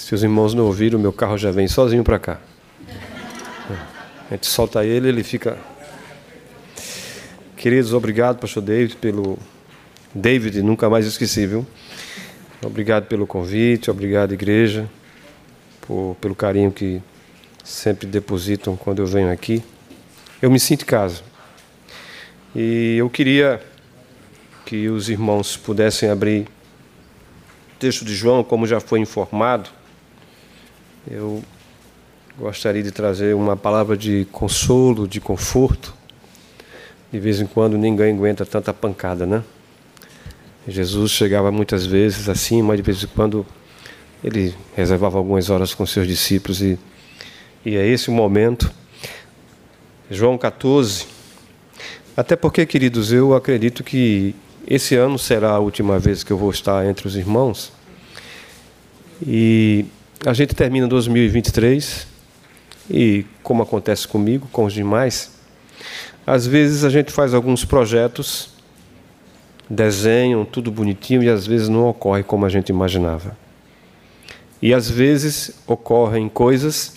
Se os irmãos não ouviram, meu carro já vem sozinho para cá. A gente solta ele, ele fica. Queridos, obrigado, pastor David, pelo. David, nunca mais esqueci, viu? Obrigado pelo convite, obrigado, igreja, por, pelo carinho que sempre depositam quando eu venho aqui. Eu me sinto em casa. E eu queria que os irmãos pudessem abrir o texto de João, como já foi informado. Eu gostaria de trazer uma palavra de consolo, de conforto. De vez em quando ninguém aguenta tanta pancada, né? Jesus chegava muitas vezes assim, mas de vez em quando ele reservava algumas horas com seus discípulos e, e é esse o momento. João 14. Até porque, queridos, eu acredito que esse ano será a última vez que eu vou estar entre os irmãos. E a gente termina 2023 e, como acontece comigo, com os demais, às vezes a gente faz alguns projetos, desenham tudo bonitinho e às vezes não ocorre como a gente imaginava. E às vezes ocorrem coisas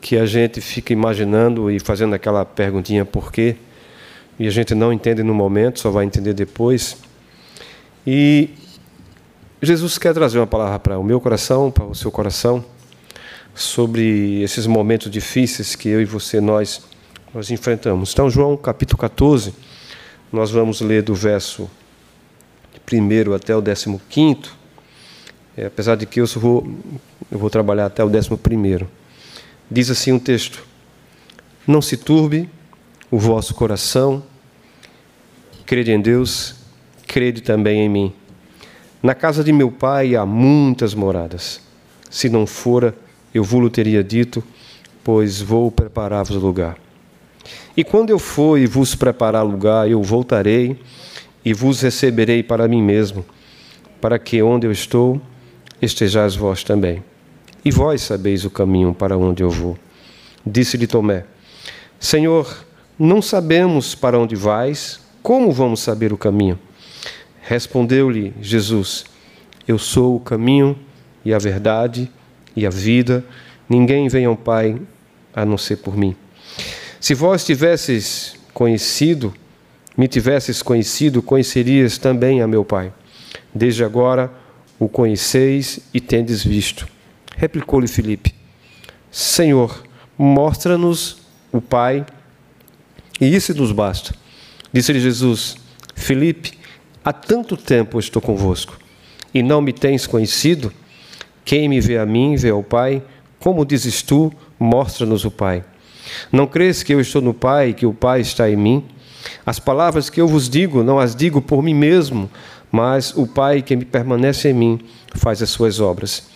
que a gente fica imaginando e fazendo aquela perguntinha por quê, e a gente não entende no momento, só vai entender depois. E Jesus quer trazer uma palavra para o meu coração, para o seu coração, sobre esses momentos difíceis que eu e você nós nós enfrentamos. Então, João capítulo 14, nós vamos ler do verso 1 até o 15. É, apesar de que eu vou, eu vou trabalhar até o 11. Diz assim um texto: Não se turbe o vosso coração, crede em Deus, crede também em mim. Na casa de meu pai há muitas moradas. Se não fora, eu vou-lo teria dito, pois vou preparar-vos lugar. E quando eu for e vos preparar lugar, eu voltarei e vos receberei para mim mesmo, para que onde eu estou, estejais vós também. E vós sabeis o caminho para onde eu vou. Disse-lhe Tomé: Senhor, não sabemos para onde vais, como vamos saber o caminho? Respondeu-lhe Jesus: Eu sou o caminho e a verdade e a vida. Ninguém vem ao Pai a não ser por mim. Se vós tivesses conhecido, me tivesses conhecido, conhecerias também a meu Pai. Desde agora o conheceis e tendes visto. Replicou-lhe Filipe: Senhor, mostra-nos o Pai, e isso nos basta. Disse-lhe Jesus: Filipe, há tanto tempo estou convosco, e não me tens conhecido? Quem me vê a mim, vê ao Pai. Como dizes tu, mostra-nos o Pai. Não crês que eu estou no Pai e que o Pai está em mim? As palavras que eu vos digo, não as digo por mim mesmo, mas o Pai que me permanece em mim faz as suas obras.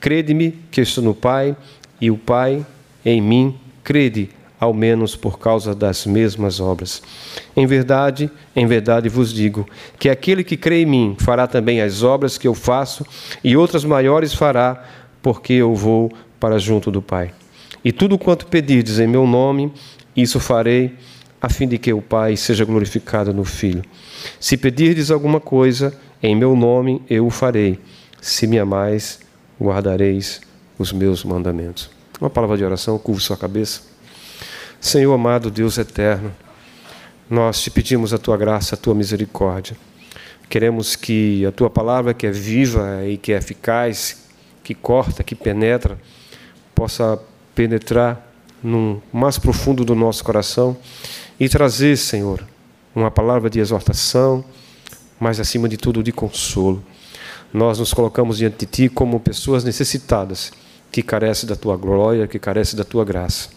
Crede-me que estou no Pai e o Pai em mim. Crede, ao menos por causa das mesmas obras. Em verdade, em verdade vos digo que aquele que crê em mim fará também as obras que eu faço e outras maiores fará, porque eu vou para junto do Pai. E tudo quanto pedirdes em meu nome, isso farei, a fim de que o Pai seja glorificado no Filho. Se pedirdes alguma coisa em meu nome, eu o farei. Se me amais, guardareis os meus mandamentos. Uma palavra de oração, curva sua cabeça. Senhor amado, Deus eterno, nós te pedimos a tua graça, a tua misericórdia. Queremos que a tua palavra, que é viva e que é eficaz, que corta, que penetra, possa penetrar no mais profundo do nosso coração e trazer, Senhor, uma palavra de exortação, mas acima de tudo de consolo. Nós nos colocamos diante de Ti como pessoas necessitadas, que carecem da Tua glória, que carecem da Tua graça.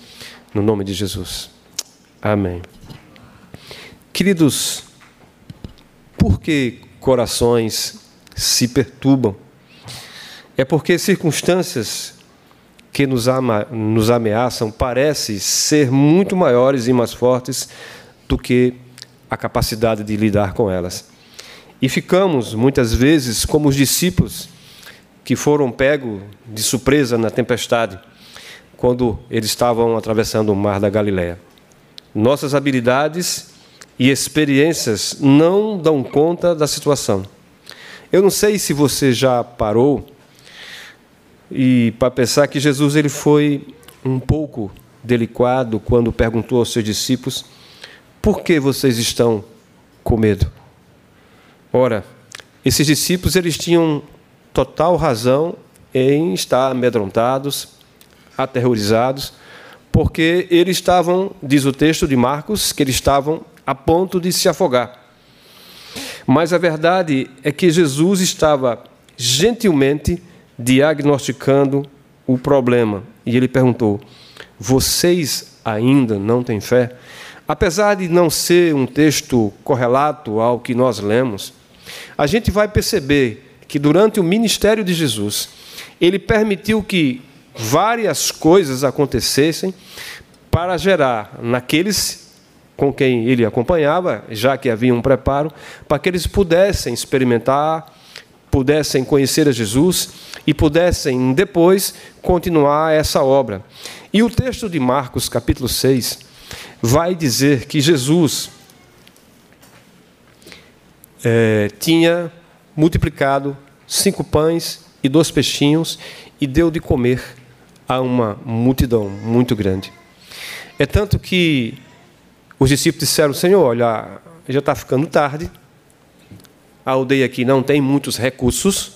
No nome de Jesus. Amém. Queridos, por que corações se perturbam? É porque circunstâncias que nos, ama, nos ameaçam parecem ser muito maiores e mais fortes do que a capacidade de lidar com elas. E ficamos, muitas vezes, como os discípulos que foram pegos de surpresa na tempestade, quando eles estavam atravessando o mar da Galileia. Nossas habilidades e experiências não dão conta da situação. Eu não sei se você já parou e para pensar que Jesus ele foi um pouco delicado quando perguntou aos seus discípulos: Por que vocês estão com medo? Ora, esses discípulos eles tinham total razão em estar amedrontados, aterrorizados, porque eles estavam, diz o texto de Marcos, que eles estavam a ponto de se afogar. Mas a verdade é que Jesus estava gentilmente diagnosticando o problema. E ele perguntou: Vocês ainda não têm fé? Apesar de não ser um texto correlato ao que nós lemos, a gente vai perceber que durante o ministério de Jesus, ele permitiu que várias coisas acontecessem para gerar naqueles com quem ele acompanhava, já que havia um preparo, para que eles pudessem experimentar, pudessem conhecer a Jesus e pudessem depois continuar essa obra. E o texto de Marcos, capítulo 6, vai dizer que Jesus é, tinha multiplicado cinco pães e dois peixinhos e deu de comer a uma multidão muito grande. É tanto que os discípulos disseram: Senhor, olha, já está ficando tarde, a aldeia aqui não tem muitos recursos,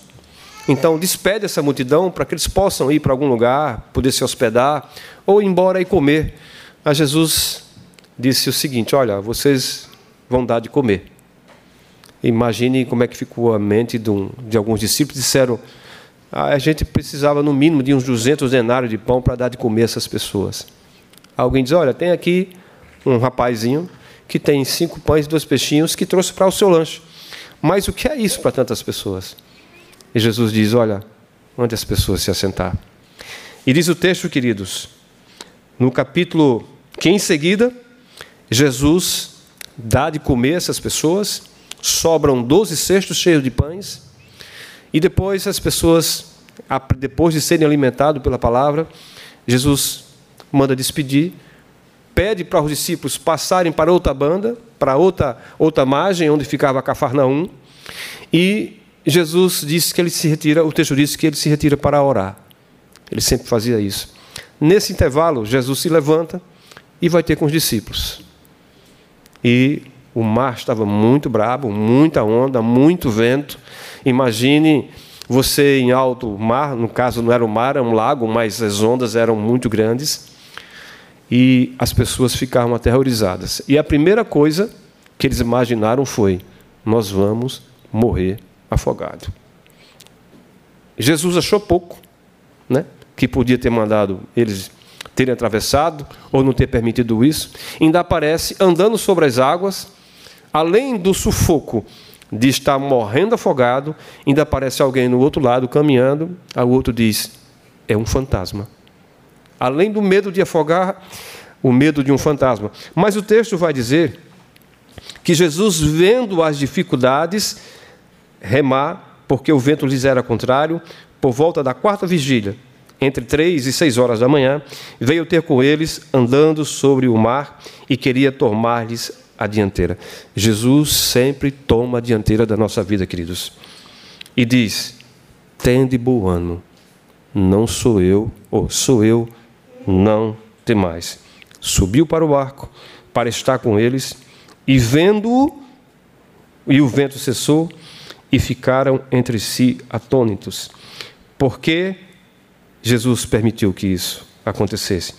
então despede essa multidão para que eles possam ir para algum lugar, poder se hospedar ou ir embora e comer. A Jesus disse o seguinte: Olha, vocês vão dar de comer. Imagine como é que ficou a mente de, um, de alguns discípulos. Disseram: a gente precisava no mínimo de uns 200 denários de pão para dar de comer essas pessoas. Alguém diz: Olha, tem aqui um rapazinho que tem cinco pães e dois peixinhos que trouxe para o seu lanche. Mas o que é isso para tantas pessoas? E Jesus diz: Olha, onde as pessoas se assentar. E diz o texto, queridos, no capítulo que em seguida, Jesus dá de comer essas pessoas sobram 12 cestos cheios de pães, e depois as pessoas, depois de serem alimentadas pela palavra, Jesus manda despedir, pede para os discípulos passarem para outra banda, para outra, outra margem, onde ficava Cafarnaum, e Jesus disse que ele se retira, o texto diz que ele se retira para orar. Ele sempre fazia isso. Nesse intervalo, Jesus se levanta e vai ter com os discípulos. E o mar estava muito bravo, muita onda, muito vento. Imagine você em alto mar, no caso não era o mar, era um lago, mas as ondas eram muito grandes. E as pessoas ficaram aterrorizadas. E a primeira coisa que eles imaginaram foi: nós vamos morrer afogado. Jesus achou pouco, né? Que podia ter mandado eles terem atravessado ou não ter permitido isso. Ainda aparece andando sobre as águas além do sufoco de estar morrendo afogado, ainda aparece alguém no outro lado caminhando, o outro diz: é um fantasma. Além do medo de afogar, o medo de um fantasma. Mas o texto vai dizer que Jesus, vendo as dificuldades, remar, porque o vento lhes era contrário, por volta da quarta vigília, entre três e seis horas da manhã, veio ter com eles, andando sobre o mar, e queria tomar-lhes a dianteira. Jesus sempre toma a dianteira da nossa vida, queridos. E diz: Tende bom ano, não sou eu, ou sou eu, não tem mais. Subiu para o barco para estar com eles, e vendo-o, e o vento cessou, e ficaram entre si atônitos. Porque Jesus permitiu que isso acontecesse?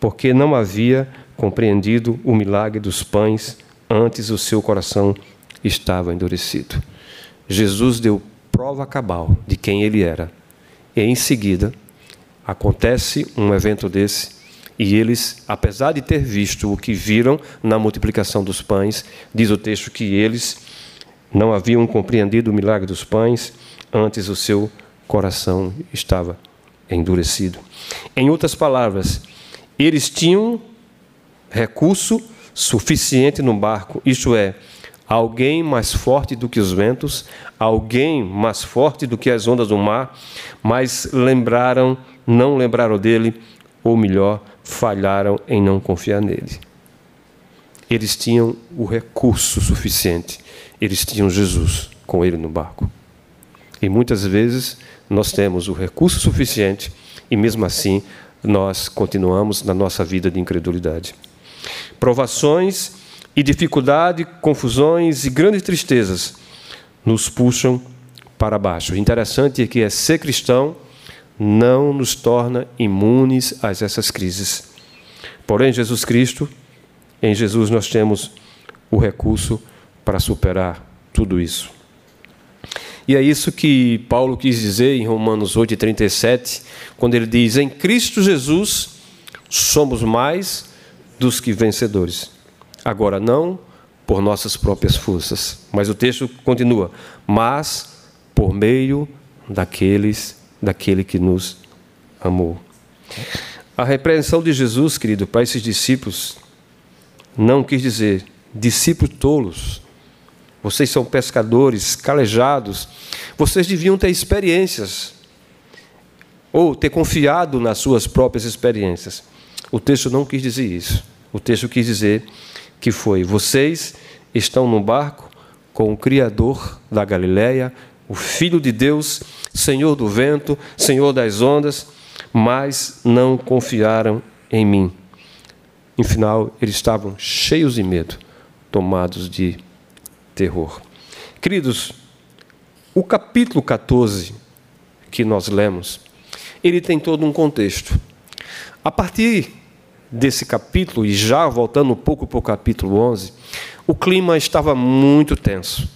Porque não havia compreendido o milagre dos pães, antes o seu coração estava endurecido. Jesus deu prova cabal de quem ele era. E em seguida, acontece um evento desse, e eles, apesar de ter visto o que viram na multiplicação dos pães, diz o texto que eles não haviam compreendido o milagre dos pães, antes o seu coração estava endurecido. Em outras palavras, eles tinham recurso suficiente no barco, isto é, alguém mais forte do que os ventos, alguém mais forte do que as ondas do mar, mas lembraram, não lembraram dele, ou melhor, falharam em não confiar nele. Eles tinham o recurso suficiente, eles tinham Jesus com ele no barco. E muitas vezes nós temos o recurso suficiente e, mesmo assim, nós continuamos na nossa vida de incredulidade. Provações e dificuldade, confusões e grandes tristezas nos puxam para baixo. O interessante é que é ser cristão não nos torna imunes a essas crises. Porém, Jesus Cristo, em Jesus nós temos o recurso para superar tudo isso. E é isso que Paulo quis dizer em Romanos 8,37, quando ele diz: Em Cristo Jesus somos mais dos que vencedores. Agora, não por nossas próprias forças, mas o texto continua: mas por meio daqueles, daquele que nos amou. A repreensão de Jesus, querido, para esses discípulos, não quis dizer discípulos tolos. Vocês são pescadores, calejados. Vocês deviam ter experiências ou ter confiado nas suas próprias experiências. O texto não quis dizer isso. O texto quis dizer que foi: vocês estão no barco com o Criador da Galileia, o Filho de Deus, Senhor do vento, Senhor das ondas, mas não confiaram em mim. Em final, eles estavam cheios de medo, tomados de terror. Queridos, o capítulo 14 que nós lemos, ele tem todo um contexto. A partir desse capítulo, e já voltando um pouco para o capítulo 11, o clima estava muito tenso.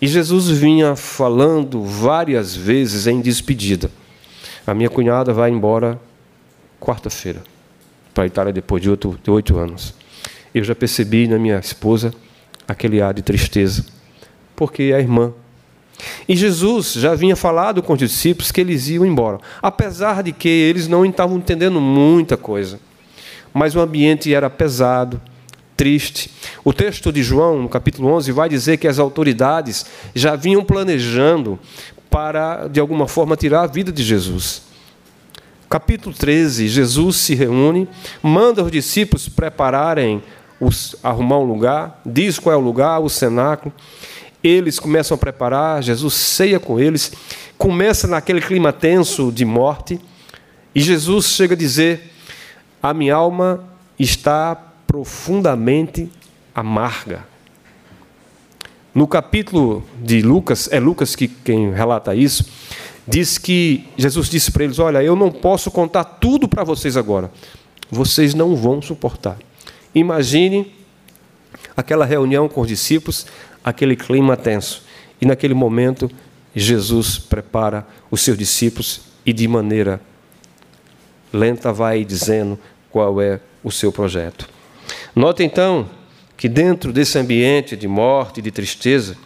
E Jesus vinha falando várias vezes em despedida. A minha cunhada vai embora quarta-feira para a Itália depois de oito, de oito anos. Eu já percebi na minha esposa aquele ar de tristeza, porque a irmã. E Jesus já vinha falado com os discípulos que eles iam embora, apesar de que eles não estavam entendendo muita coisa. Mas o ambiente era pesado, triste. O texto de João, no capítulo 11, vai dizer que as autoridades já vinham planejando para, de alguma forma, tirar a vida de Jesus. Capítulo 13, Jesus se reúne, manda os discípulos prepararem, os, arrumar um lugar, diz qual é o lugar, o cenáculo. Eles começam a preparar, Jesus ceia com eles, começa naquele clima tenso de morte, e Jesus chega a dizer: A minha alma está profundamente amarga. No capítulo de Lucas, é Lucas que quem relata isso, diz que Jesus disse para eles: Olha, eu não posso contar tudo para vocês agora, vocês não vão suportar. Imagine aquela reunião com os discípulos, aquele clima tenso, e naquele momento Jesus prepara os seus discípulos e de maneira lenta vai dizendo qual é o seu projeto. Nota então que dentro desse ambiente de morte, de tristeza,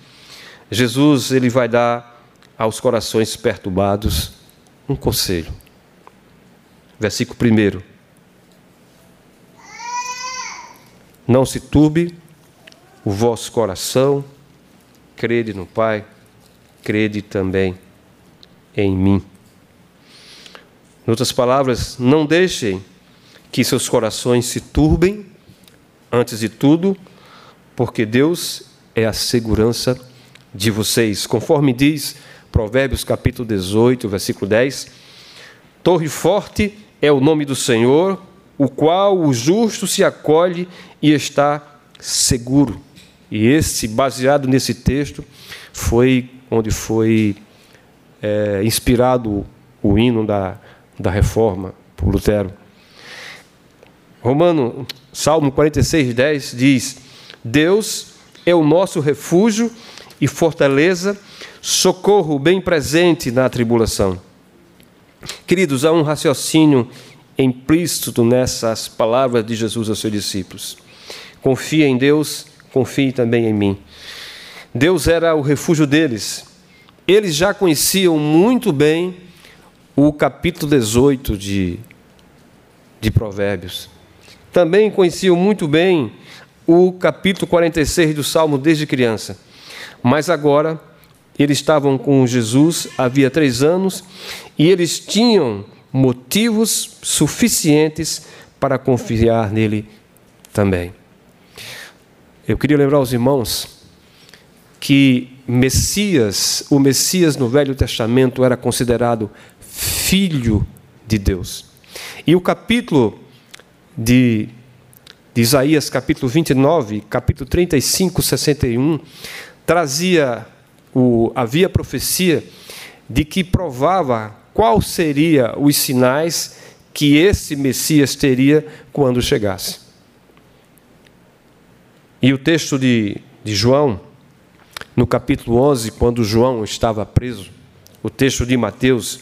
Jesus ele vai dar aos corações perturbados um conselho. Versículo 1. Não se turbe o vosso coração, crede no Pai, crede também em mim. Em outras palavras, não deixem que seus corações se turbem antes de tudo, porque Deus é a segurança de vocês. Conforme diz Provérbios capítulo 18, versículo 10, Torre forte é o nome do Senhor, o qual o justo se acolhe e está seguro. E esse, baseado nesse texto, foi onde foi é, inspirado o hino da, da reforma por Lutero. Romano, Salmo 46, 10 diz: Deus é o nosso refúgio e fortaleza, socorro bem presente na tribulação. Queridos, há um raciocínio implícito nessas palavras de Jesus aos seus discípulos. Confia em Deus, confie também em mim. Deus era o refúgio deles. Eles já conheciam muito bem o capítulo 18 de, de Provérbios. Também conheciam muito bem o capítulo 46 do Salmo desde criança. Mas agora eles estavam com Jesus havia três anos e eles tinham motivos suficientes para confiar nele também. Eu queria lembrar aos irmãos que Messias, o Messias no Velho Testamento era considerado filho de Deus. E o capítulo de, de Isaías, capítulo 29, capítulo 35, 61, trazia, o, havia profecia de que provava qual seria os sinais que esse Messias teria quando chegasse. E o texto de, de João, no capítulo 11, quando João estava preso, o texto de Mateus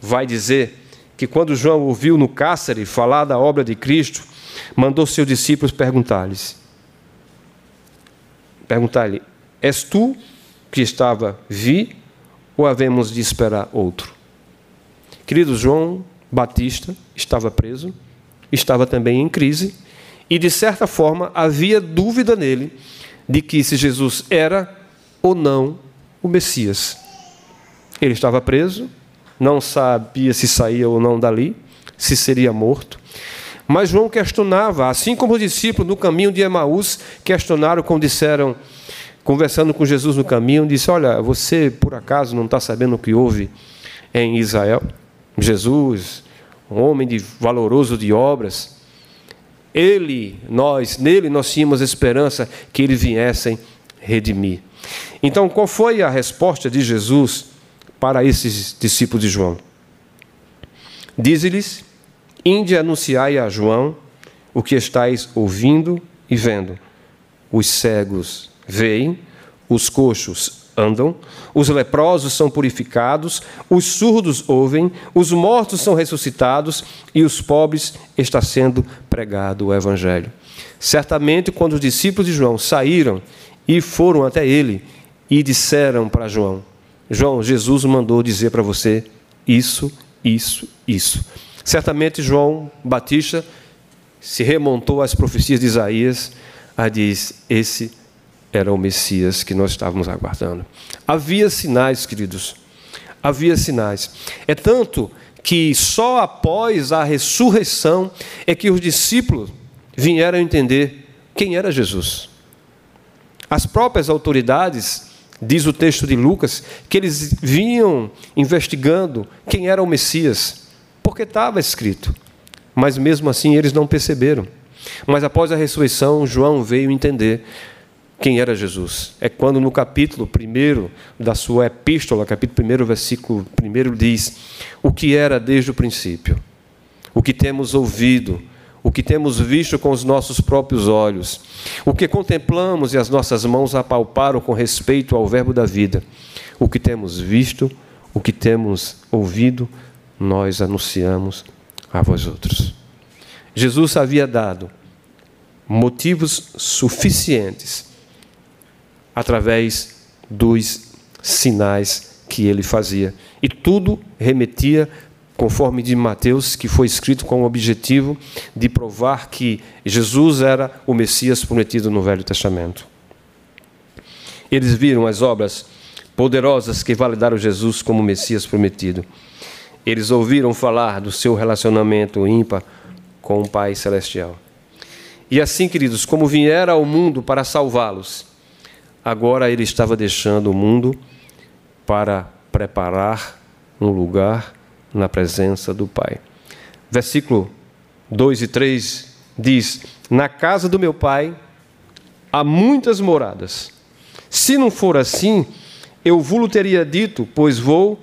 vai dizer que quando João ouviu no cárcere falar da obra de Cristo, mandou seus discípulos perguntar-lhes: perguntar-lhe: És tu que estava vi ou havemos de esperar outro? Querido João Batista estava preso, estava também em crise e de certa forma havia dúvida nele de que se Jesus era ou não o Messias. Ele estava preso, não sabia se saía ou não dali, se seria morto. Mas João questionava, assim como os discípulos no caminho de Emaús questionaram quando disseram, conversando com Jesus no caminho, disse: Olha, você por acaso não está sabendo o que houve em Israel? Jesus, um homem de, valoroso de obras, ele, nós, nele nós tínhamos esperança que ele viessem redimir. Então, qual foi a resposta de Jesus para esses discípulos de João? Diz-lhes: Inde anunciai a João o que estáis ouvindo e vendo. Os cegos veem, os coxos andam, os leprosos são purificados, os surdos ouvem, os mortos são ressuscitados e os pobres está sendo pregado o evangelho. Certamente quando os discípulos de João saíram e foram até ele e disseram para João: João, Jesus mandou dizer para você isso, isso, isso. Certamente João Batista se remontou às profecias de Isaías, a diz: esse era o Messias que nós estávamos aguardando. Havia sinais, queridos, havia sinais. É tanto que só após a ressurreição é que os discípulos vieram entender quem era Jesus. As próprias autoridades, diz o texto de Lucas, que eles vinham investigando quem era o Messias, porque estava escrito. Mas mesmo assim eles não perceberam. Mas após a ressurreição, João veio entender quem era Jesus. É quando no capítulo 1 da sua epístola, capítulo 1, versículo 1, diz: O que era desde o princípio, o que temos ouvido, o que temos visto com os nossos próprios olhos, o que contemplamos e as nossas mãos apalparam com respeito ao Verbo da vida, o que temos visto, o que temos ouvido, nós anunciamos a vós outros. Jesus havia dado motivos suficientes através dos sinais que ele fazia. E tudo remetia, conforme de Mateus, que foi escrito com o objetivo de provar que Jesus era o Messias prometido no Velho Testamento. Eles viram as obras poderosas que validaram Jesus como Messias prometido. Eles ouviram falar do seu relacionamento ímpar com o Pai Celestial. E assim, queridos, como viera ao mundo para salvá-los, Agora ele estava deixando o mundo para preparar um lugar na presença do Pai. Versículo 2 e 3 diz: Na casa do meu Pai há muitas moradas. Se não for assim, eu vos teria dito, pois vou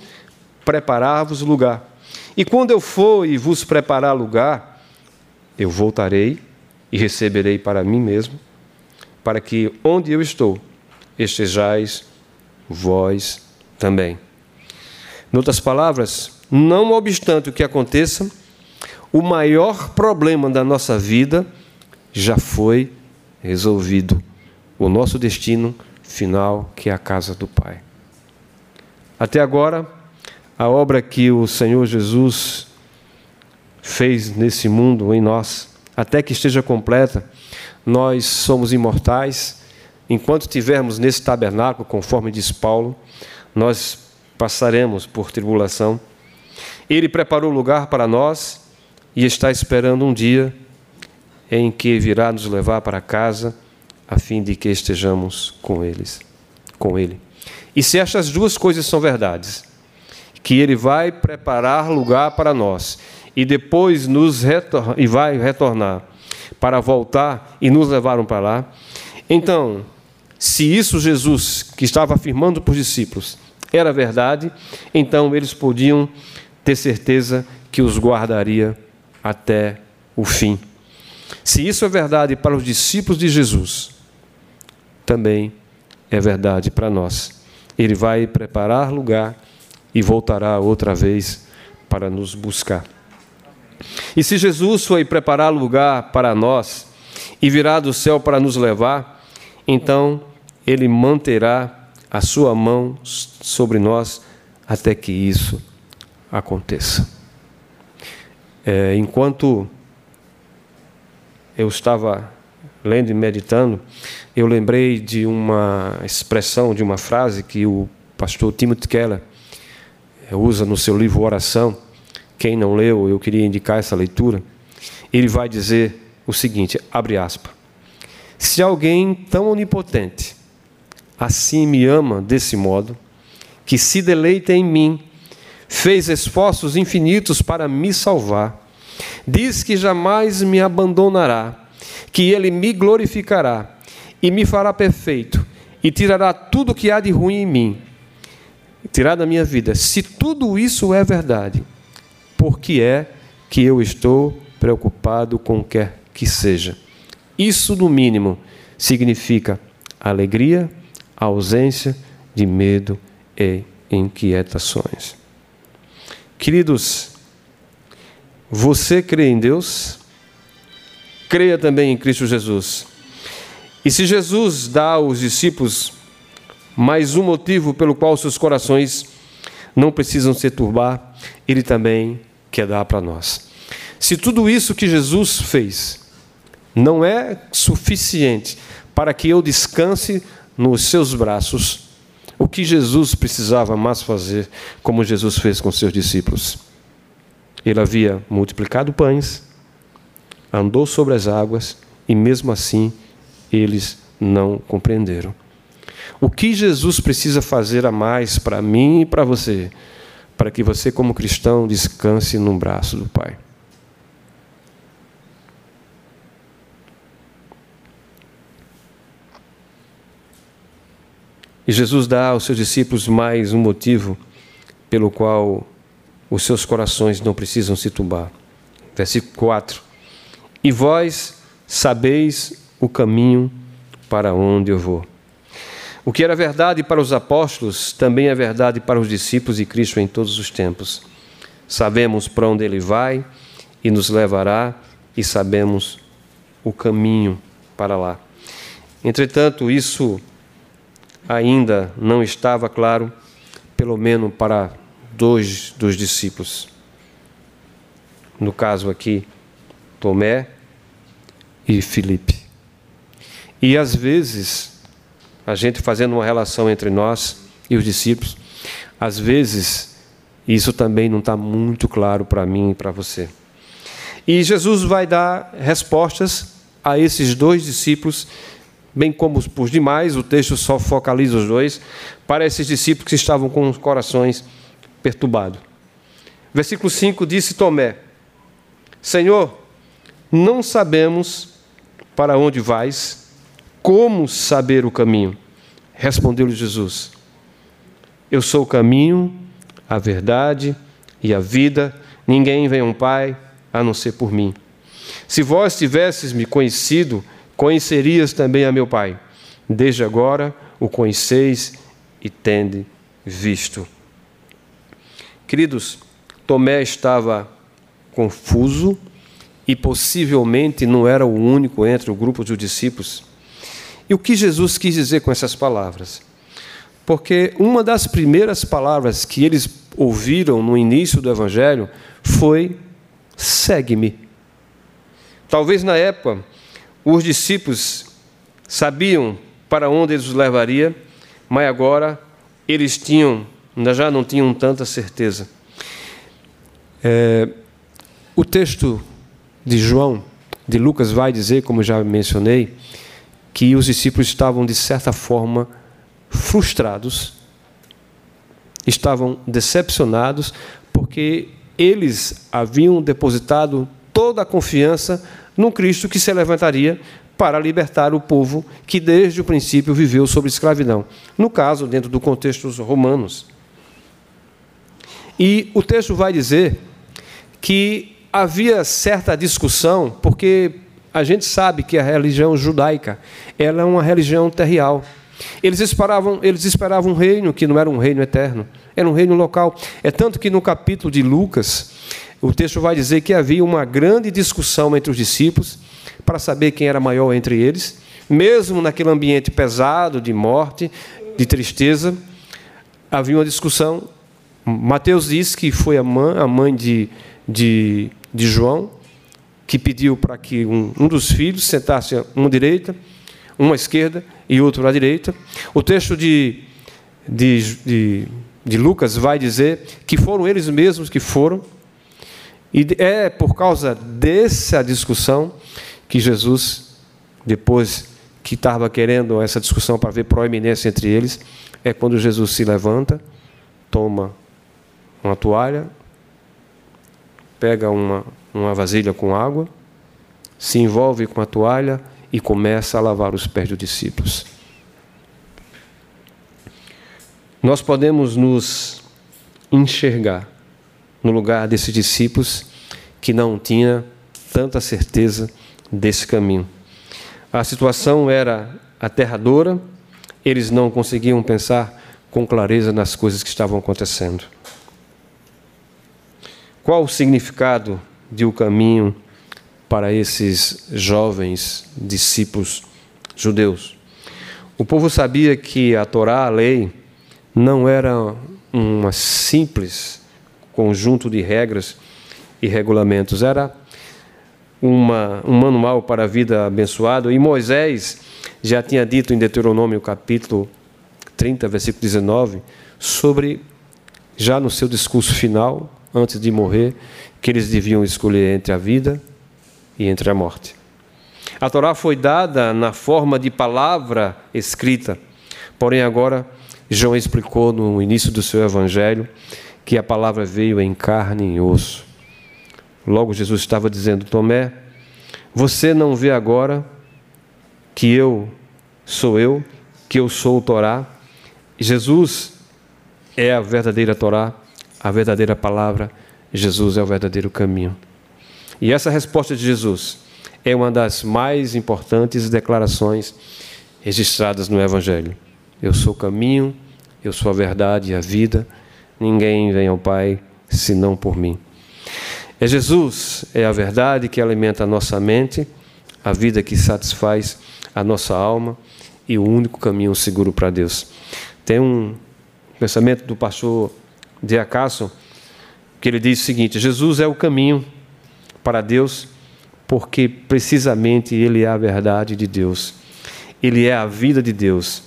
preparar-vos lugar. E quando eu for e vos preparar lugar, eu voltarei e receberei para mim mesmo, para que onde eu estou, estejais vós também. Em outras palavras, não obstante o que aconteça, o maior problema da nossa vida já foi resolvido. O nosso destino final, que é a casa do Pai. Até agora, a obra que o Senhor Jesus fez nesse mundo, em nós, até que esteja completa, nós somos imortais Enquanto estivermos nesse tabernáculo, conforme diz Paulo, nós passaremos por tribulação. Ele preparou lugar para nós e está esperando um dia em que virá nos levar para casa, a fim de que estejamos com eles. com Ele. E se estas duas coisas são verdades, que Ele vai preparar lugar para nós e depois nos e vai retornar para voltar e nos levaram para lá, então, se isso Jesus, que estava afirmando para os discípulos, era verdade, então eles podiam ter certeza que os guardaria até o fim. Se isso é verdade para os discípulos de Jesus, também é verdade para nós. Ele vai preparar lugar e voltará outra vez para nos buscar. E se Jesus foi preparar lugar para nós e virá do céu para nos levar, então ele manterá a sua mão sobre nós até que isso aconteça. É, enquanto eu estava lendo e meditando, eu lembrei de uma expressão, de uma frase que o pastor Timothy Keller é, usa no seu livro Oração. Quem não leu, eu queria indicar essa leitura. Ele vai dizer o seguinte: abre aspas. Se alguém tão onipotente assim me ama desse modo, que se deleita em mim, fez esforços infinitos para me salvar, diz que jamais me abandonará, que ele me glorificará e me fará perfeito e tirará tudo que há de ruim em mim, tirar da minha vida. Se tudo isso é verdade, por que é que eu estou preocupado com o que quer que seja? Isso, no mínimo, significa alegria, ausência de medo e inquietações. Queridos, você crê em Deus? Creia também em Cristo Jesus. E se Jesus dá aos discípulos mais um motivo pelo qual seus corações não precisam se turbar, Ele também quer dar para nós. Se tudo isso que Jesus fez não é suficiente para que eu descanse nos seus braços, o que Jesus precisava mais fazer, como Jesus fez com seus discípulos? Ele havia multiplicado pães, andou sobre as águas e mesmo assim eles não compreenderam. O que Jesus precisa fazer a mais para mim e para você, para que você, como cristão, descanse no braço do Pai? E Jesus dá aos seus discípulos mais um motivo pelo qual os seus corações não precisam se turbar. Versículo 4: E vós sabeis o caminho para onde eu vou. O que era verdade para os apóstolos também é verdade para os discípulos de Cristo em todos os tempos. Sabemos para onde ele vai e nos levará, e sabemos o caminho para lá. Entretanto, isso ainda não estava claro, pelo menos para dois dos discípulos. No caso aqui, Tomé e Filipe. E às vezes, a gente fazendo uma relação entre nós e os discípulos, às vezes isso também não está muito claro para mim e para você. E Jesus vai dar respostas a esses dois discípulos, bem como os demais, o texto só focaliza os dois, para esses discípulos que estavam com os corações perturbados. Versículo 5 disse Tomé: Senhor, não sabemos para onde vais como saber o caminho? Respondeu-lhe Jesus: Eu sou o caminho, a verdade e a vida. Ninguém vem a um Pai a não ser por mim. Se vós tivesses me conhecido, conhecerias também a meu Pai. Desde agora o conheceis e tende visto. Queridos, Tomé estava confuso e possivelmente não era o único entre o grupo dos discípulos. E o que Jesus quis dizer com essas palavras? Porque uma das primeiras palavras que eles ouviram no início do Evangelho foi: segue-me. Talvez na época os discípulos sabiam para onde eles os levaria, mas agora eles tinham, já não tinham tanta certeza. É, o texto de João, de Lucas, vai dizer, como já mencionei, que os discípulos estavam, de certa forma, frustrados, estavam decepcionados, porque eles haviam depositado toda a confiança num Cristo que se levantaria para libertar o povo que desde o princípio viveu sob escravidão. No caso, dentro do contexto romanos. E o texto vai dizer que havia certa discussão, porque a gente sabe que a religião judaica ela é uma religião terrial. Eles esperavam, eles esperavam um reino que não era um reino eterno, era um reino local. É tanto que no capítulo de Lucas, o texto vai dizer que havia uma grande discussão entre os discípulos para saber quem era maior entre eles, mesmo naquele ambiente pesado de morte, de tristeza, havia uma discussão. Mateus diz que foi a mãe, a mãe de, de, de João que pediu para que um, um dos filhos sentasse uma direita, uma esquerda e outro à direita. O texto de, de, de, de Lucas vai dizer que foram eles mesmos que foram e é por causa dessa discussão que Jesus, depois que estava querendo essa discussão para ver proeminência entre eles, é quando Jesus se levanta, toma uma toalha, pega uma, uma vasilha com água, se envolve com a toalha e começa a lavar os pés dos discípulos. Nós podemos nos enxergar no lugar desses discípulos que não tinha tanta certeza desse caminho. A situação era aterradora, eles não conseguiam pensar com clareza nas coisas que estavam acontecendo. Qual o significado de o um caminho para esses jovens discípulos judeus? O povo sabia que a Torá, a lei, não era uma simples conjunto de regras e regulamentos. Era uma, um manual para a vida abençoada. E Moisés já tinha dito em Deuteronômio capítulo 30, versículo 19, sobre, já no seu discurso final, antes de morrer, que eles deviam escolher entre a vida e entre a morte. A Torá foi dada na forma de palavra escrita, porém agora João explicou no início do seu evangelho que a palavra veio em carne e osso. Logo Jesus estava dizendo: Tomé, você não vê agora que eu sou eu, que eu sou o Torá? Jesus é a verdadeira Torá, a verdadeira palavra. Jesus é o verdadeiro caminho. E essa resposta de Jesus é uma das mais importantes declarações registradas no Evangelho. Eu sou o caminho, eu sou a verdade e a vida. Ninguém vem ao Pai senão por mim. É Jesus, é a verdade que alimenta a nossa mente, a vida que satisfaz a nossa alma e o único caminho seguro para Deus. Tem um pensamento do pastor de Acaso que ele diz o seguinte: Jesus é o caminho para Deus, porque precisamente Ele é a verdade de Deus, Ele é a vida de Deus.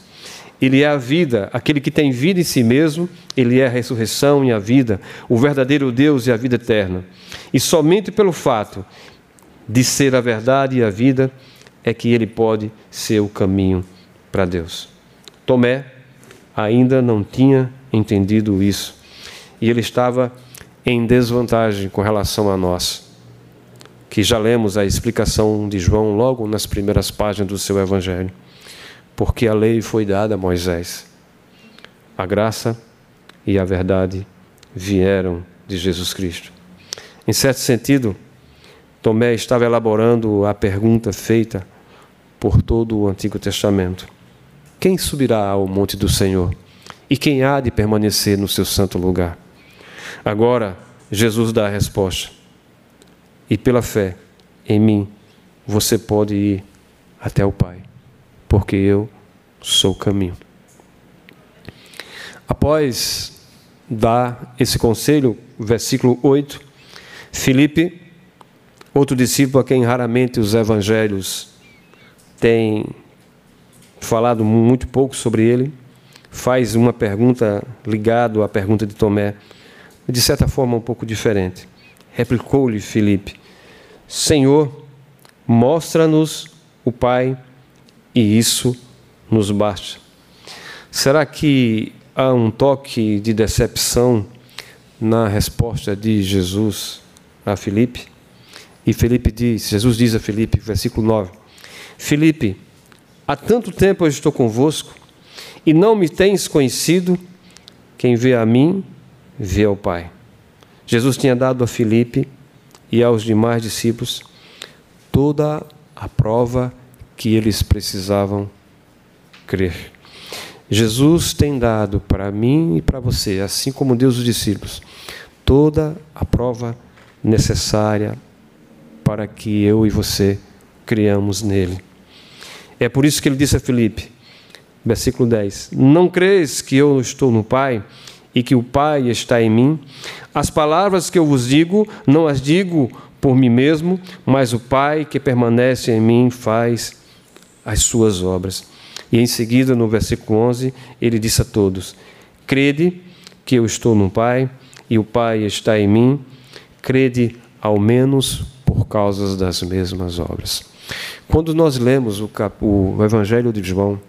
Ele é a vida, aquele que tem vida em si mesmo, ele é a ressurreição e a vida, o verdadeiro Deus e a vida eterna. E somente pelo fato de ser a verdade e a vida é que ele pode ser o caminho para Deus. Tomé ainda não tinha entendido isso e ele estava em desvantagem com relação a nós, que já lemos a explicação de João logo nas primeiras páginas do seu Evangelho porque a lei foi dada a Moisés. A graça e a verdade vieram de Jesus Cristo. Em certo sentido, Tomé estava elaborando a pergunta feita por todo o Antigo Testamento: Quem subirá ao monte do Senhor? E quem há de permanecer no seu santo lugar? Agora, Jesus dá a resposta. E pela fé em mim, você pode ir até o Pai porque eu sou o caminho. Após dar esse conselho, versículo 8, Filipe, outro discípulo a quem raramente os evangelhos têm falado muito pouco sobre ele, faz uma pergunta ligada à pergunta de Tomé, de certa forma um pouco diferente. Replicou-lhe Filipe: Senhor, mostra-nos o Pai e isso nos basta. Será que há um toque de decepção na resposta de Jesus a Filipe? E Felipe diz, Jesus diz a Felipe, versículo 9: Felipe, há tanto tempo eu estou convosco e não me tens conhecido, quem vê a mim, vê ao Pai. Jesus tinha dado a Filipe e aos demais discípulos toda a prova que eles precisavam crer. Jesus tem dado para mim e para você, assim como Deus os discípulos, toda a prova necessária para que eu e você criamos nele. É por isso que ele disse a Filipe, versículo 10: Não crês que eu estou no Pai e que o Pai está em mim? As palavras que eu vos digo, não as digo por mim mesmo, mas o Pai que permanece em mim faz as suas obras. E em seguida, no versículo 11, ele disse a todos: Crede que eu estou no Pai e o Pai está em mim, crede ao menos por causa das mesmas obras. Quando nós lemos o, cap, o Evangelho de João,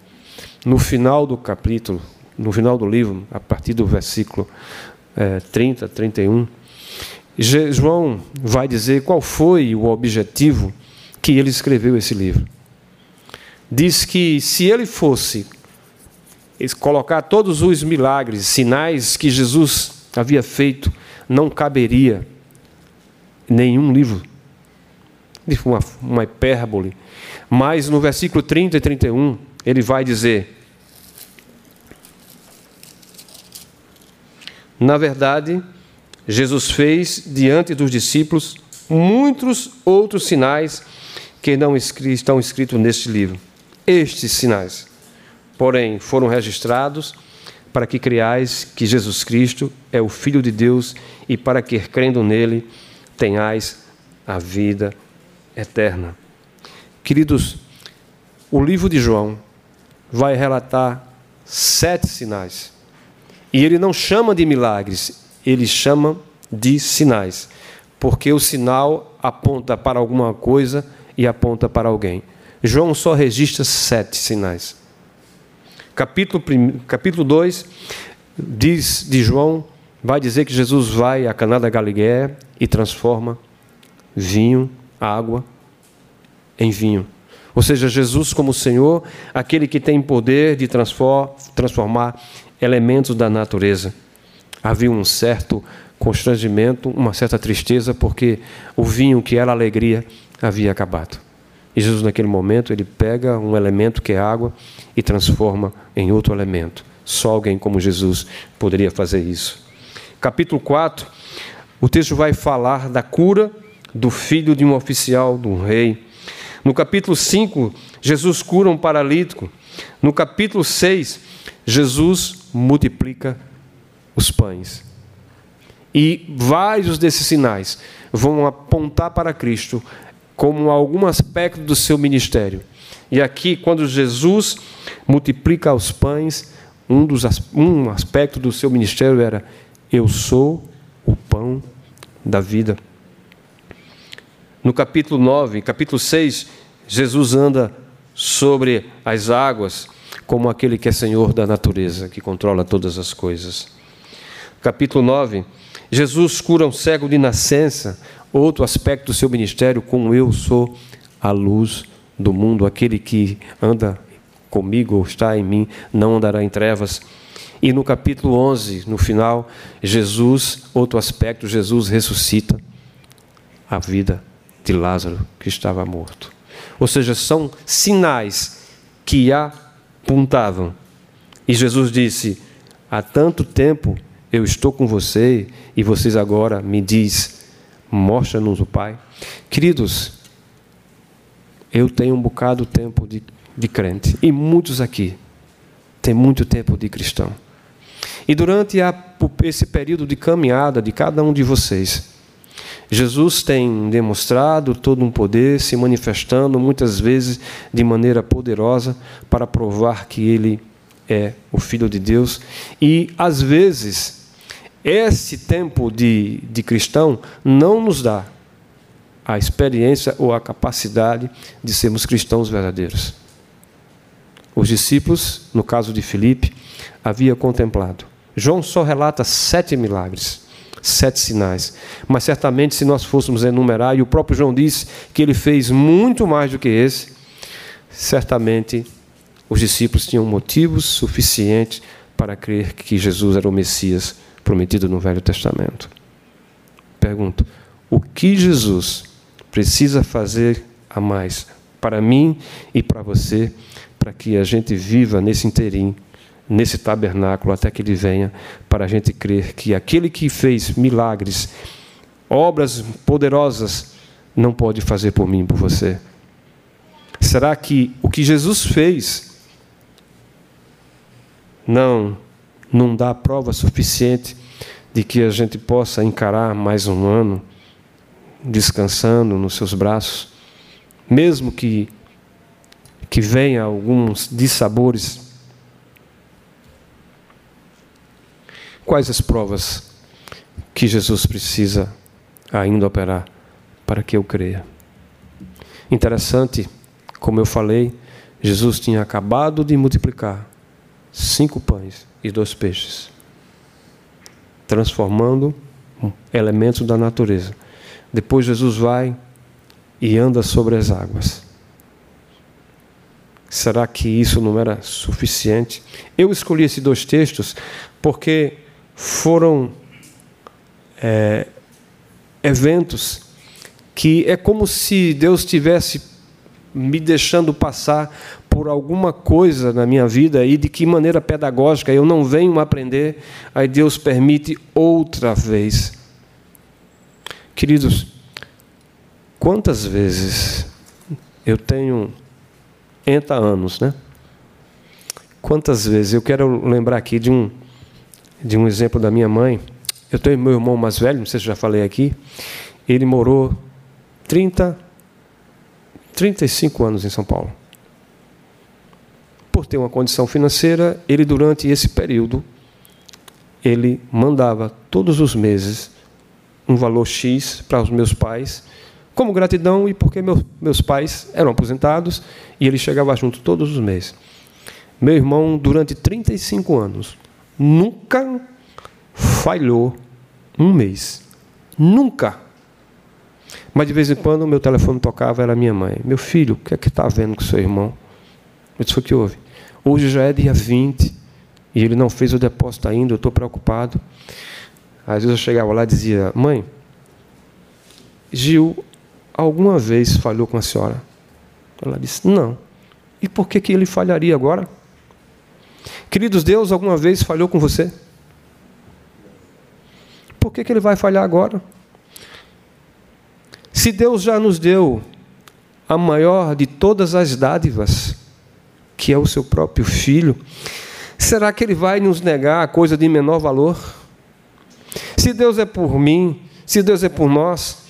no final do capítulo, no final do livro, a partir do versículo é, 30, 31, João vai dizer qual foi o objetivo que ele escreveu esse livro. Diz que se ele fosse colocar todos os milagres, sinais que Jesus havia feito, não caberia nenhum livro. Uma, uma hipérbole. Mas no versículo 30 e 31, ele vai dizer: Na verdade, Jesus fez diante dos discípulos muitos outros sinais que não estão escritos neste livro. Estes sinais, porém, foram registrados para que creais que Jesus Cristo é o Filho de Deus e para que, crendo nele, tenhais a vida eterna. Queridos, o livro de João vai relatar sete sinais. E ele não chama de milagres, ele chama de sinais, porque o sinal aponta para alguma coisa e aponta para alguém. João só registra sete sinais. Capítulo, capítulo 2 diz de João, vai dizer que Jesus vai a Caná da Galiléia e transforma vinho, água em vinho. Ou seja, Jesus como Senhor, aquele que tem poder de transformar elementos da natureza. Havia um certo constrangimento, uma certa tristeza, porque o vinho que era alegria havia acabado. E Jesus, naquele momento, ele pega um elemento que é água e transforma em outro elemento. Só alguém como Jesus poderia fazer isso. Capítulo 4, o texto vai falar da cura do filho de um oficial, de um rei. No capítulo 5, Jesus cura um paralítico. No capítulo 6, Jesus multiplica os pães. E vários desses sinais vão apontar para Cristo como algum aspecto do seu ministério. E aqui, quando Jesus multiplica os pães, um, dos, um aspecto do seu ministério era: Eu sou o pão da vida. No capítulo 9, capítulo 6, Jesus anda sobre as águas como aquele que é Senhor da natureza, que controla todas as coisas. Capítulo 9, Jesus cura um cego de nascença, outro aspecto do seu ministério, como eu sou a luz do mundo, aquele que anda comigo ou está em mim, não andará em trevas. E no capítulo 11, no final, Jesus, outro aspecto, Jesus ressuscita a vida de Lázaro que estava morto. Ou seja, são sinais que apontavam. E Jesus disse: Há tanto tempo eu estou com você e vocês agora me diz: Mostra-nos o Pai. Queridos, eu tenho um bocado tempo de, de crente e muitos aqui têm muito tempo de cristão. E durante a, esse período de caminhada de cada um de vocês, Jesus tem demonstrado todo um poder, se manifestando muitas vezes de maneira poderosa para provar que ele é o Filho de Deus. E às vezes, esse tempo de, de cristão não nos dá a experiência ou a capacidade de sermos cristãos verdadeiros. os discípulos, no caso de Filipe, havia contemplado. João só relata sete milagres, sete sinais. Mas certamente, se nós fôssemos enumerar, e o próprio João disse que ele fez muito mais do que esse, certamente os discípulos tinham motivos suficientes para crer que Jesus era o Messias prometido no Velho Testamento. Pergunto: o que Jesus precisa fazer a mais para mim e para você, para que a gente viva nesse interim, nesse tabernáculo, até que ele venha, para a gente crer que aquele que fez milagres, obras poderosas, não pode fazer por mim e por você? Será que o que Jesus fez não não dá prova suficiente de que a gente possa encarar mais um ano descansando nos seus braços, mesmo que que venha alguns dissabores. Quais as provas que Jesus precisa ainda operar para que eu creia? Interessante, como eu falei, Jesus tinha acabado de multiplicar cinco pães e dois peixes, transformando elementos da natureza. Depois Jesus vai e anda sobre as águas. Será que isso não era suficiente? Eu escolhi esses dois textos porque foram é, eventos que é como se Deus tivesse me deixando passar por alguma coisa na minha vida e de que maneira pedagógica eu não venho aprender, aí Deus permite outra vez. Queridos, quantas vezes eu tenho 80 anos, né? Quantas vezes eu quero lembrar aqui de um de um exemplo da minha mãe. Eu tenho meu irmão mais velho, não sei se já falei aqui. Ele morou 30 35 anos em São Paulo. Por ter uma condição financeira, ele durante esse período ele mandava todos os meses um valor X para os meus pais, como gratidão e porque meu, meus pais eram aposentados e ele chegava junto todos os meses. Meu irmão, durante 35 anos, nunca falhou um mês. Nunca. Mas de vez em quando o meu telefone tocava, era minha mãe. Meu filho, o que é que está vendo com seu irmão? Eu disse, o que houve? Hoje já é dia 20 e ele não fez o depósito ainda, eu estou preocupado. Às vezes eu chegava lá e dizia, mãe, Gil alguma vez falhou com a senhora? Ela disse, não. E por que, que ele falharia agora? Queridos, Deus alguma vez falhou com você? Por que, que ele vai falhar agora? Se Deus já nos deu a maior de todas as dádivas, que é o seu próprio filho, será que ele vai nos negar a coisa de menor valor? Se Deus é por mim, se Deus é por nós,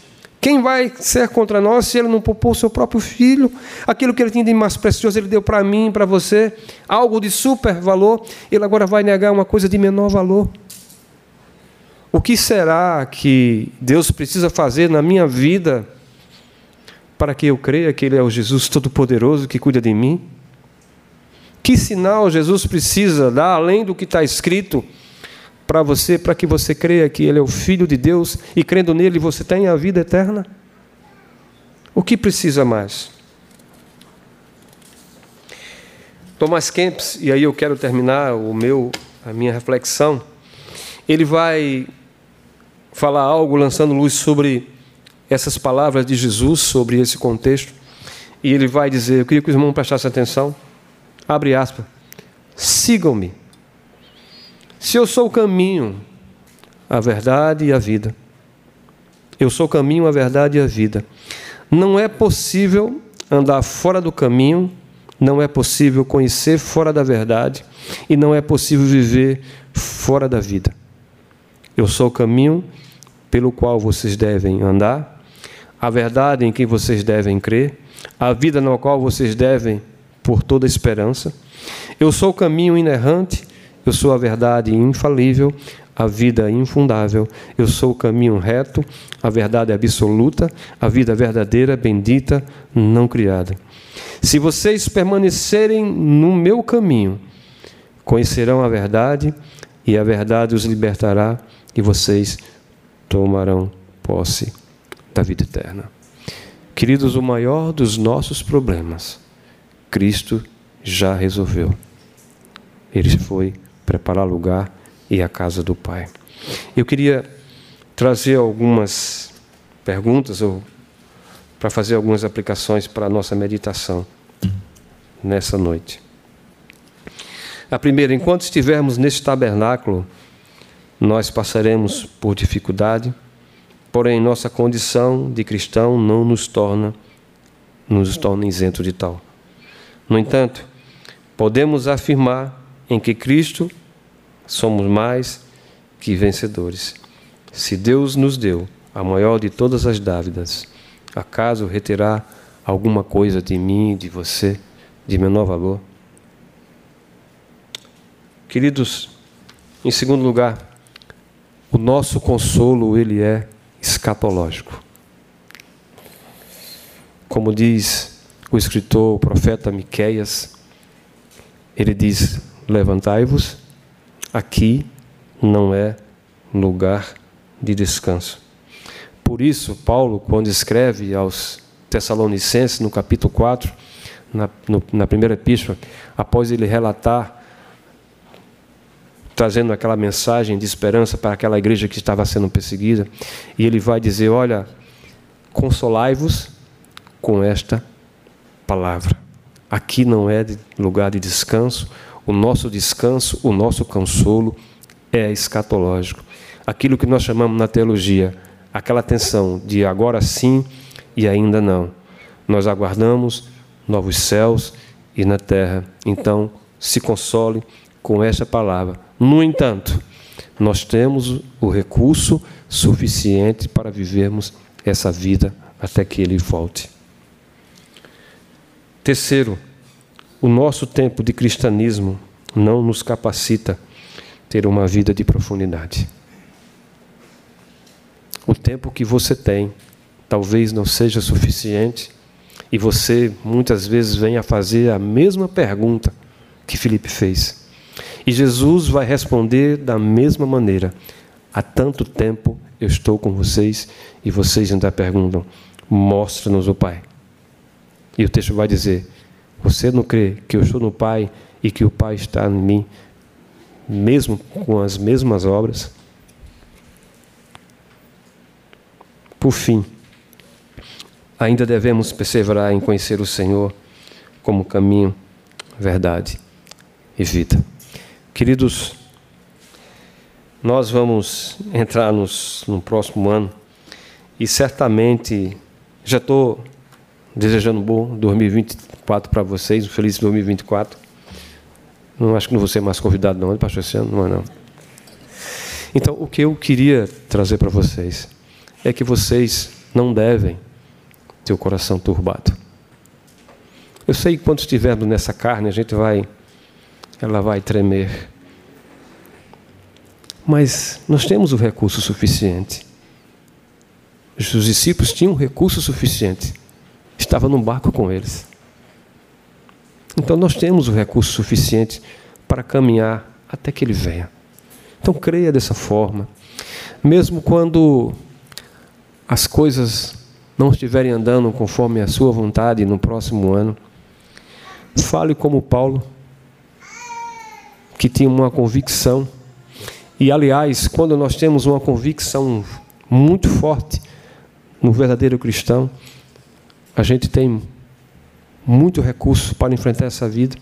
quem vai ser contra nós se ele não poupou o seu próprio filho? Aquilo que ele tinha de mais precioso, ele deu para mim, para você, algo de super valor, ele agora vai negar uma coisa de menor valor. O que será que Deus precisa fazer na minha vida para que eu creia que Ele é o Jesus Todo-Poderoso que cuida de mim? Que sinal Jesus precisa dar além do que está escrito para você, para que você creia que Ele é o Filho de Deus e crendo nele você tenha a vida eterna? O que precisa mais? Thomas Kempis, e aí eu quero terminar o meu, a minha reflexão, ele vai falar algo lançando luz sobre essas palavras de Jesus, sobre esse contexto. E ele vai dizer: Eu queria que os irmãos prestassem atenção. Abre aspas. Sigam-me. Se eu sou o caminho, a verdade e a vida. Eu sou o caminho, a verdade e a vida. Não é possível andar fora do caminho, não é possível conhecer fora da verdade e não é possível viver fora da vida. Eu sou o caminho pelo qual vocês devem andar, a verdade em que vocês devem crer, a vida na qual vocês devem por toda esperança. Eu sou o caminho inerrante, eu sou a verdade infalível, a vida infundável. Eu sou o caminho reto, a verdade absoluta, a vida verdadeira, bendita, não criada. Se vocês permanecerem no meu caminho, conhecerão a verdade, e a verdade os libertará, e vocês tomarão posse da vida eterna. Queridos, o maior dos nossos problemas, Cristo já resolveu. Ele foi preparar lugar e a casa do Pai. Eu queria trazer algumas perguntas ou para fazer algumas aplicações para a nossa meditação nessa noite. A primeira, enquanto estivermos neste tabernáculo, nós passaremos por dificuldade, porém nossa condição de cristão não nos torna nos torna isento de tal. No entanto, podemos afirmar em que Cristo somos mais que vencedores. Se Deus nos deu a maior de todas as dávidas, acaso reterá alguma coisa de mim, de você, de menor valor? Queridos, em segundo lugar, o nosso consolo ele é escatológico. Como diz o escritor, o profeta Miqueias, ele diz: Levantai-vos, aqui não é lugar de descanso. Por isso, Paulo, quando escreve aos Tessalonicenses, no capítulo 4, na, no, na primeira epístola, após ele relatar, trazendo aquela mensagem de esperança para aquela igreja que estava sendo perseguida, e ele vai dizer: Olha, consolai-vos com esta palavra. Aqui não é lugar de descanso, o nosso descanso, o nosso consolo é escatológico. Aquilo que nós chamamos na teologia, aquela tensão de agora sim e ainda não. Nós aguardamos novos céus e na terra. Então, se console com esta palavra. No entanto, nós temos o recurso suficiente para vivermos essa vida até que ele volte. Terceiro, o nosso tempo de cristianismo não nos capacita ter uma vida de profundidade. O tempo que você tem talvez não seja suficiente e você muitas vezes vem a fazer a mesma pergunta que Felipe fez. E Jesus vai responder da mesma maneira. Há tanto tempo eu estou com vocês e vocês ainda perguntam: mostra-nos o Pai. E o texto vai dizer: Você não crê que eu estou no Pai e que o Pai está em mim, mesmo com as mesmas obras? Por fim, ainda devemos perseverar em conhecer o Senhor como caminho, verdade e vida. Queridos, nós vamos entrar nos, no próximo ano e certamente já estou Desejando um bom 2024 para vocês, um feliz 2024. Não acho que não vou ser mais convidado não, pastor esse ano, não é não. Então, o que eu queria trazer para vocês é que vocês não devem ter o coração turbado. Eu sei que quando estivermos nessa carne, a gente vai, ela vai tremer. Mas nós temos o recurso suficiente. Os discípulos tinham recurso suficiente estava no barco com eles. Então nós temos o recurso suficiente para caminhar até que ele venha. Então creia dessa forma. Mesmo quando as coisas não estiverem andando conforme a sua vontade no próximo ano, fale como Paulo, que tinha uma convicção. E aliás, quando nós temos uma convicção muito forte no verdadeiro cristão, a gente tem muito recurso para enfrentar essa vida.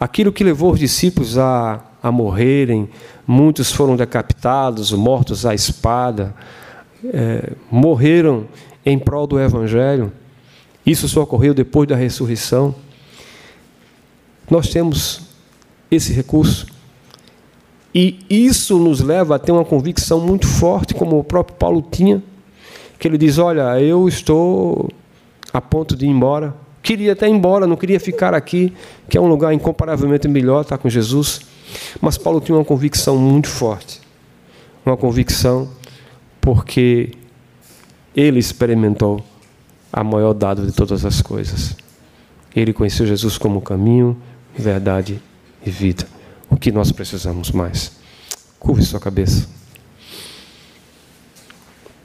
Aquilo que levou os discípulos a, a morrerem, muitos foram decapitados, mortos à espada, é, morreram em prol do Evangelho. Isso só ocorreu depois da ressurreição. Nós temos esse recurso. E isso nos leva a ter uma convicção muito forte, como o próprio Paulo tinha, que ele diz: Olha, eu estou a ponto de ir embora. Queria até ir embora, não queria ficar aqui, que é um lugar incomparavelmente melhor estar com Jesus. Mas Paulo tinha uma convicção muito forte. Uma convicção porque ele experimentou a maior dado de todas as coisas. Ele conheceu Jesus como caminho, verdade e vida. O que nós precisamos mais? Curve sua cabeça.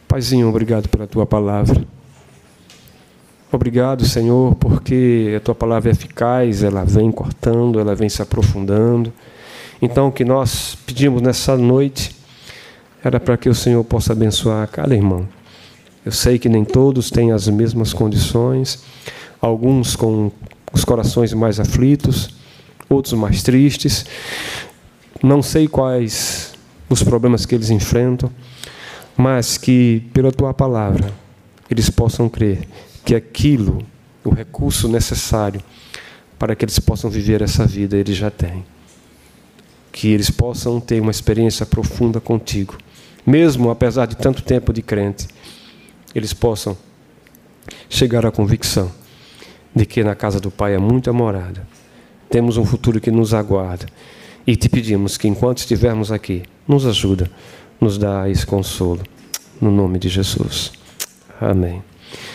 Paizinho, obrigado pela tua palavra. Obrigado, Senhor, porque a tua palavra é eficaz, ela vem cortando, ela vem se aprofundando. Então, o que nós pedimos nessa noite era para que o Senhor possa abençoar cada irmão. Eu sei que nem todos têm as mesmas condições, alguns com os corações mais aflitos, outros mais tristes. Não sei quais os problemas que eles enfrentam, mas que pela tua palavra eles possam crer que aquilo, o recurso necessário para que eles possam viver essa vida, eles já têm. Que eles possam ter uma experiência profunda contigo, mesmo apesar de tanto tempo de crente, eles possam chegar à convicção de que na casa do Pai é muita morada. Temos um futuro que nos aguarda. E te pedimos que enquanto estivermos aqui, nos ajuda, nos dá esse consolo. No nome de Jesus. Amém.